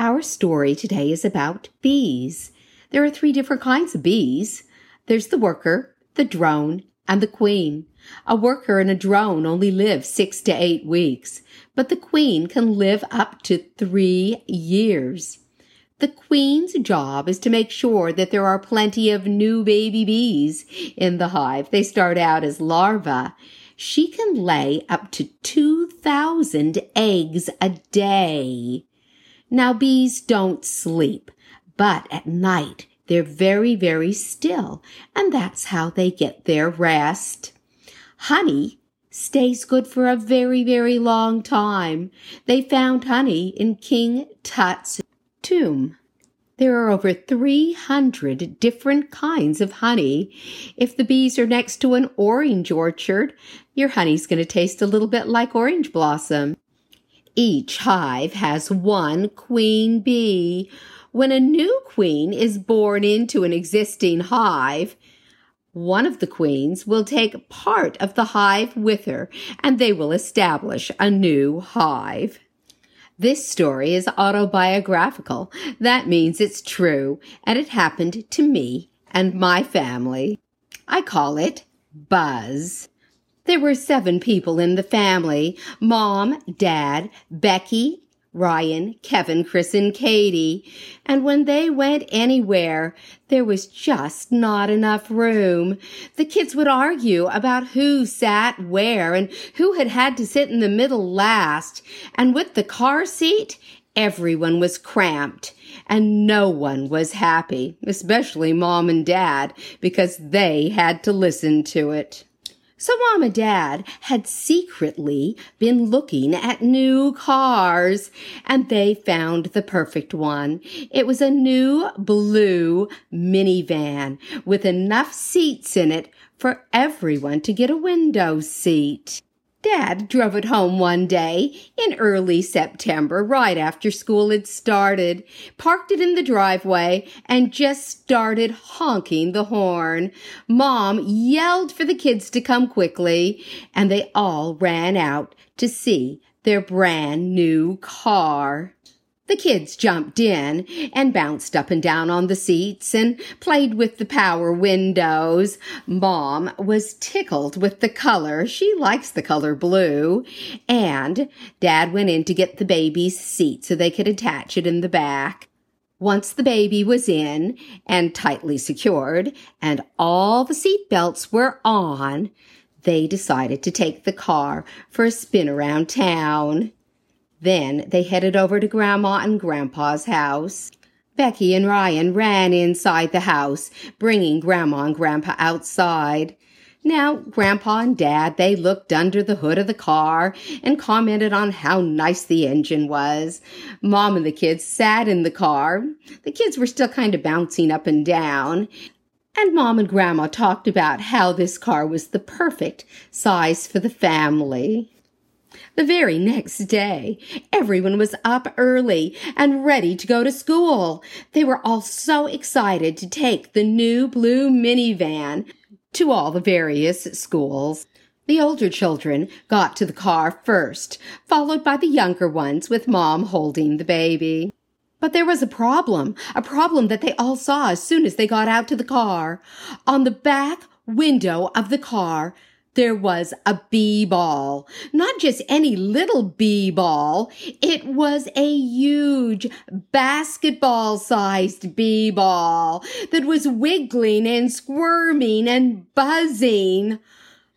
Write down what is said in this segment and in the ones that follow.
Our story today is about bees. There are three different kinds of bees. There's the worker, the drone, and the queen. A worker and a drone only live six to eight weeks, but the queen can live up to three years. The queen's job is to make sure that there are plenty of new baby bees in the hive. They start out as larvae. She can lay up to 2,000 eggs a day. Now, bees don't sleep, but at night they're very, very still, and that's how they get their rest. Honey stays good for a very, very long time. They found honey in King Tut's tomb. There are over 300 different kinds of honey. If the bees are next to an orange orchard, your honey's going to taste a little bit like orange blossom. Each hive has one queen bee. When a new queen is born into an existing hive, one of the queens will take part of the hive with her and they will establish a new hive. This story is autobiographical. That means it's true, and it happened to me and my family. I call it Buzz. There were seven people in the family mom, dad, Becky, Ryan, Kevin, Chris, and Katie. And when they went anywhere, there was just not enough room. The kids would argue about who sat where and who had had to sit in the middle last. And with the car seat, everyone was cramped and no one was happy, especially mom and dad, because they had to listen to it. So mom and dad had secretly been looking at new cars and they found the perfect one. It was a new blue minivan with enough seats in it for everyone to get a window seat. Dad drove it home one day in early September, right after school had started, parked it in the driveway, and just started honking the horn. Mom yelled for the kids to come quickly, and they all ran out to see their brand new car. The kids jumped in and bounced up and down on the seats and played with the power windows. Mom was tickled with the color. She likes the color blue. And Dad went in to get the baby's seat so they could attach it in the back. Once the baby was in and tightly secured and all the seat belts were on, they decided to take the car for a spin around town. Then they headed over to Grandma and Grandpa's house. Becky and Ryan ran inside the house, bringing Grandma and Grandpa outside. Now, Grandpa and Dad, they looked under the hood of the car and commented on how nice the engine was. Mom and the kids sat in the car. The kids were still kind of bouncing up and down. And Mom and Grandma talked about how this car was the perfect size for the family. The very next day, everyone was up early and ready to go to school. They were all so excited to take the new blue minivan to all the various schools. The older children got to the car first, followed by the younger ones with mom holding the baby. But there was a problem, a problem that they all saw as soon as they got out to the car. On the back window of the car, there was a bee ball. Not just any little bee ball. It was a huge basketball sized bee ball that was wiggling and squirming and buzzing.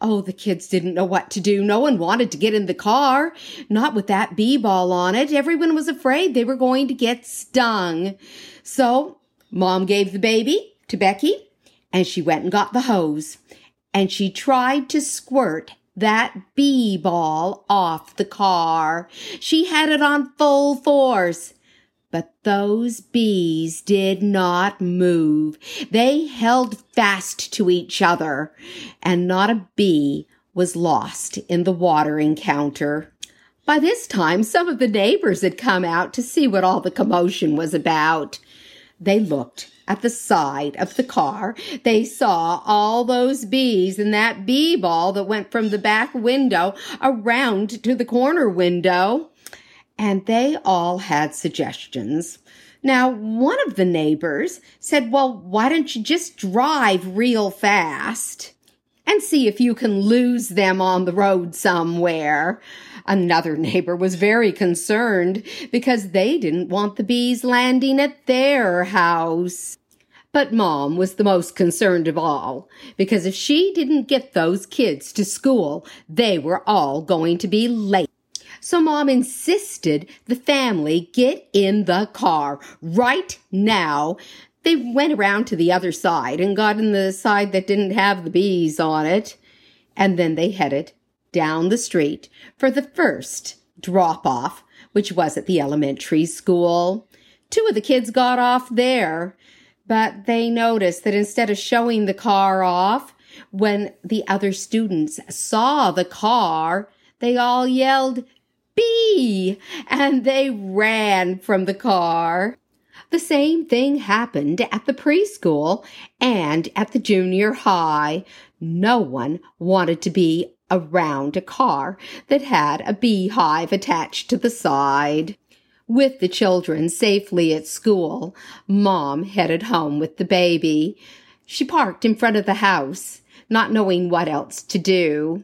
Oh, the kids didn't know what to do. No one wanted to get in the car. Not with that bee ball on it. Everyone was afraid they were going to get stung. So mom gave the baby to Becky and she went and got the hose and she tried to squirt that bee ball off the car. She had it on full force. But those bees did not move. They held fast to each other, and not a bee was lost in the water encounter. By this time, some of the neighbors had come out to see what all the commotion was about. They looked at the side of the car. They saw all those bees and that bee ball that went from the back window around to the corner window. and they all had suggestions. Now, one of the neighbors said, Well, why don't you just drive real fast and see if you can lose them on the road somewhere? Another neighbor was very concerned because they didn't want the bees landing at their house. But mom was the most concerned of all because if she didn't get those kids to school, they were all going to be late. So mom insisted the family get in the car right now. They went around to the other side and got in the side that didn't have the bees on it. And then they headed down the street for the first drop off, which was at the elementary school. Two of the kids got off there, but they noticed that instead of showing the car off, when the other students saw the car, they all yelled, bee! And they ran from the car. The same thing happened at the preschool and at the junior high. No one wanted to be around a car that had a beehive attached to the side. With the children safely at school, Mom headed home with the baby. She parked in front of the house, not knowing what else to do.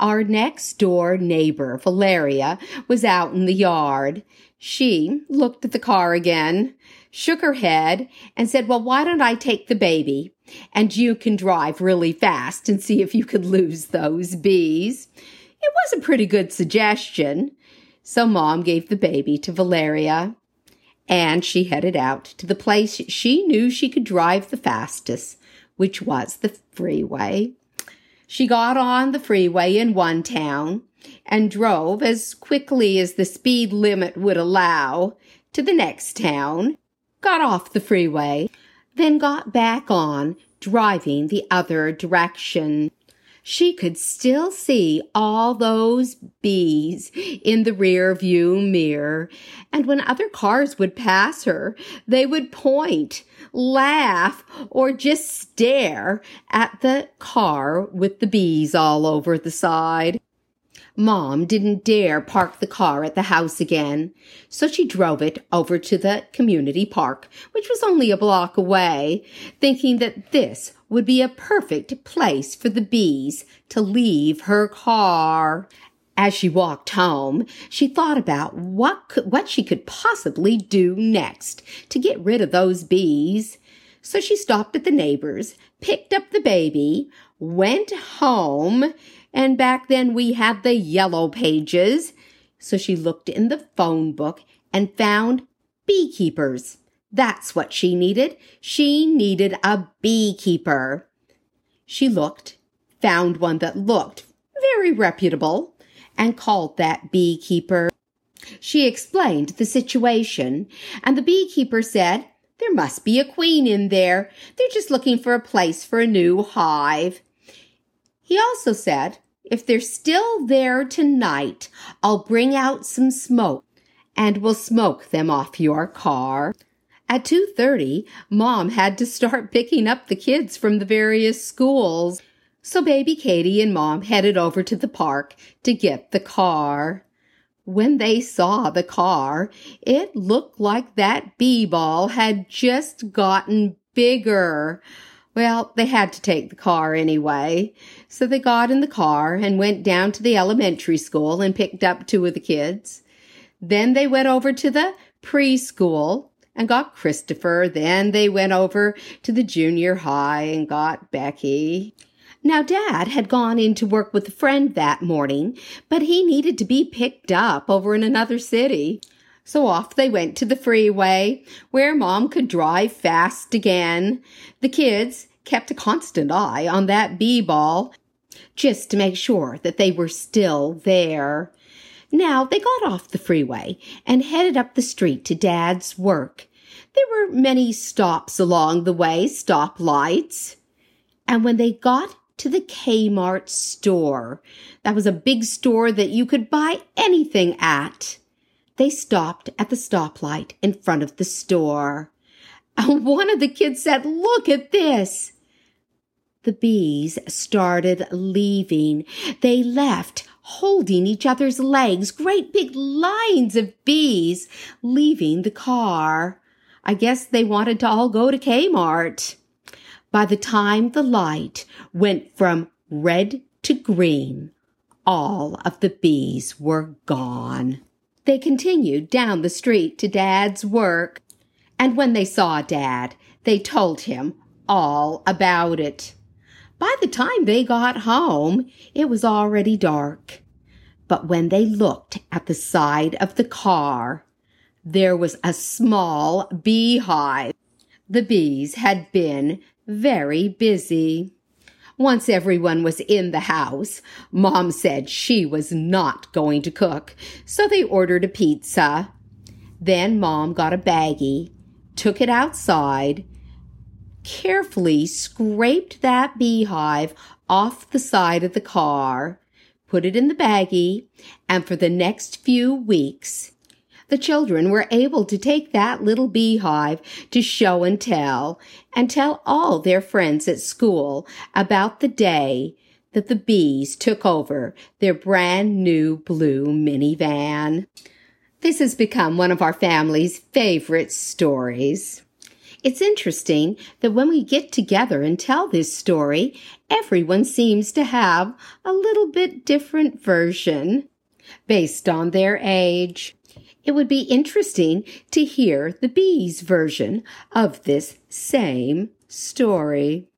Our next door neighbor, Valeria, was out in the yard. She looked at the car again, shook her head, and said, Well, why don't I take the baby? And you can drive really fast and see if you could lose those bees. It was a pretty good suggestion. So Mom gave the baby to Valeria, and she headed out to the place she knew she could drive the fastest, which was the freeway. She got on the freeway in one town and drove as quickly as the speed limit would allow to the next town, got off the freeway, then got back on, driving the other direction. She could still see all those bees in the rear view mirror, and when other cars would pass her, they would point, laugh, or just stare at the car with the bees all over the side. Mom didn't dare park the car at the house again, so she drove it over to the community park, which was only a block away, thinking that this would be a perfect place for the bees to leave her car. As she walked home, she thought about what could, what she could possibly do next to get rid of those bees. So she stopped at the neighbor's, picked up the baby, went home, and back then we had the yellow pages. So she looked in the phone book and found beekeepers. That's what she needed. She needed a beekeeper. She looked, found one that looked very reputable, and called that beekeeper. She explained the situation, and the beekeeper said, There must be a queen in there. They're just looking for a place for a new hive. He also said, If they're still there tonight, I'll bring out some smoke and we'll smoke them off your car. At 2:30, Mom had to start picking up the kids from the various schools. So baby Katie and Mom headed over to the park to get the car. When they saw the car, it looked like that bee ball had just gotten bigger. Well, they had to take the car anyway. So they got in the car and went down to the elementary school and picked up two of the kids. Then they went over to the preschool and got Christopher. Then they went over to the junior high and got Becky. Now, Dad had gone in to work with a friend that morning, but he needed to be picked up over in another city. So off they went to the freeway, where Mom could drive fast again. The kids kept a constant eye on that bee ball, just to make sure that they were still there. Now they got off the freeway and headed up the street to Dad's work. There were many stops along the way, stop lights. And when they got to the Kmart store, that was a big store that you could buy anything at, they stopped at the stoplight in front of the store. And one of the kids said, Look at this. The bees started leaving. They left holding each other's legs, great big lines of bees leaving the car. I guess they wanted to all go to Kmart. By the time the light went from red to green, all of the bees were gone. They continued down the street to Dad's work, and when they saw Dad, they told him all about it. By the time they got home, it was already dark. But when they looked at the side of the car, there was a small beehive. The bees had been very busy. Once everyone was in the house, Mom said she was not going to cook, so they ordered a pizza. Then Mom got a baggie, took it outside, carefully scraped that beehive off the side of the car, put it in the baggie, and for the next few weeks, the children were able to take that little beehive to show and tell and tell all their friends at school about the day that the bees took over their brand new blue minivan. This has become one of our family's favorite stories. It's interesting that when we get together and tell this story, everyone seems to have a little bit different version based on their age. It would be interesting to hear the bees version of this same story.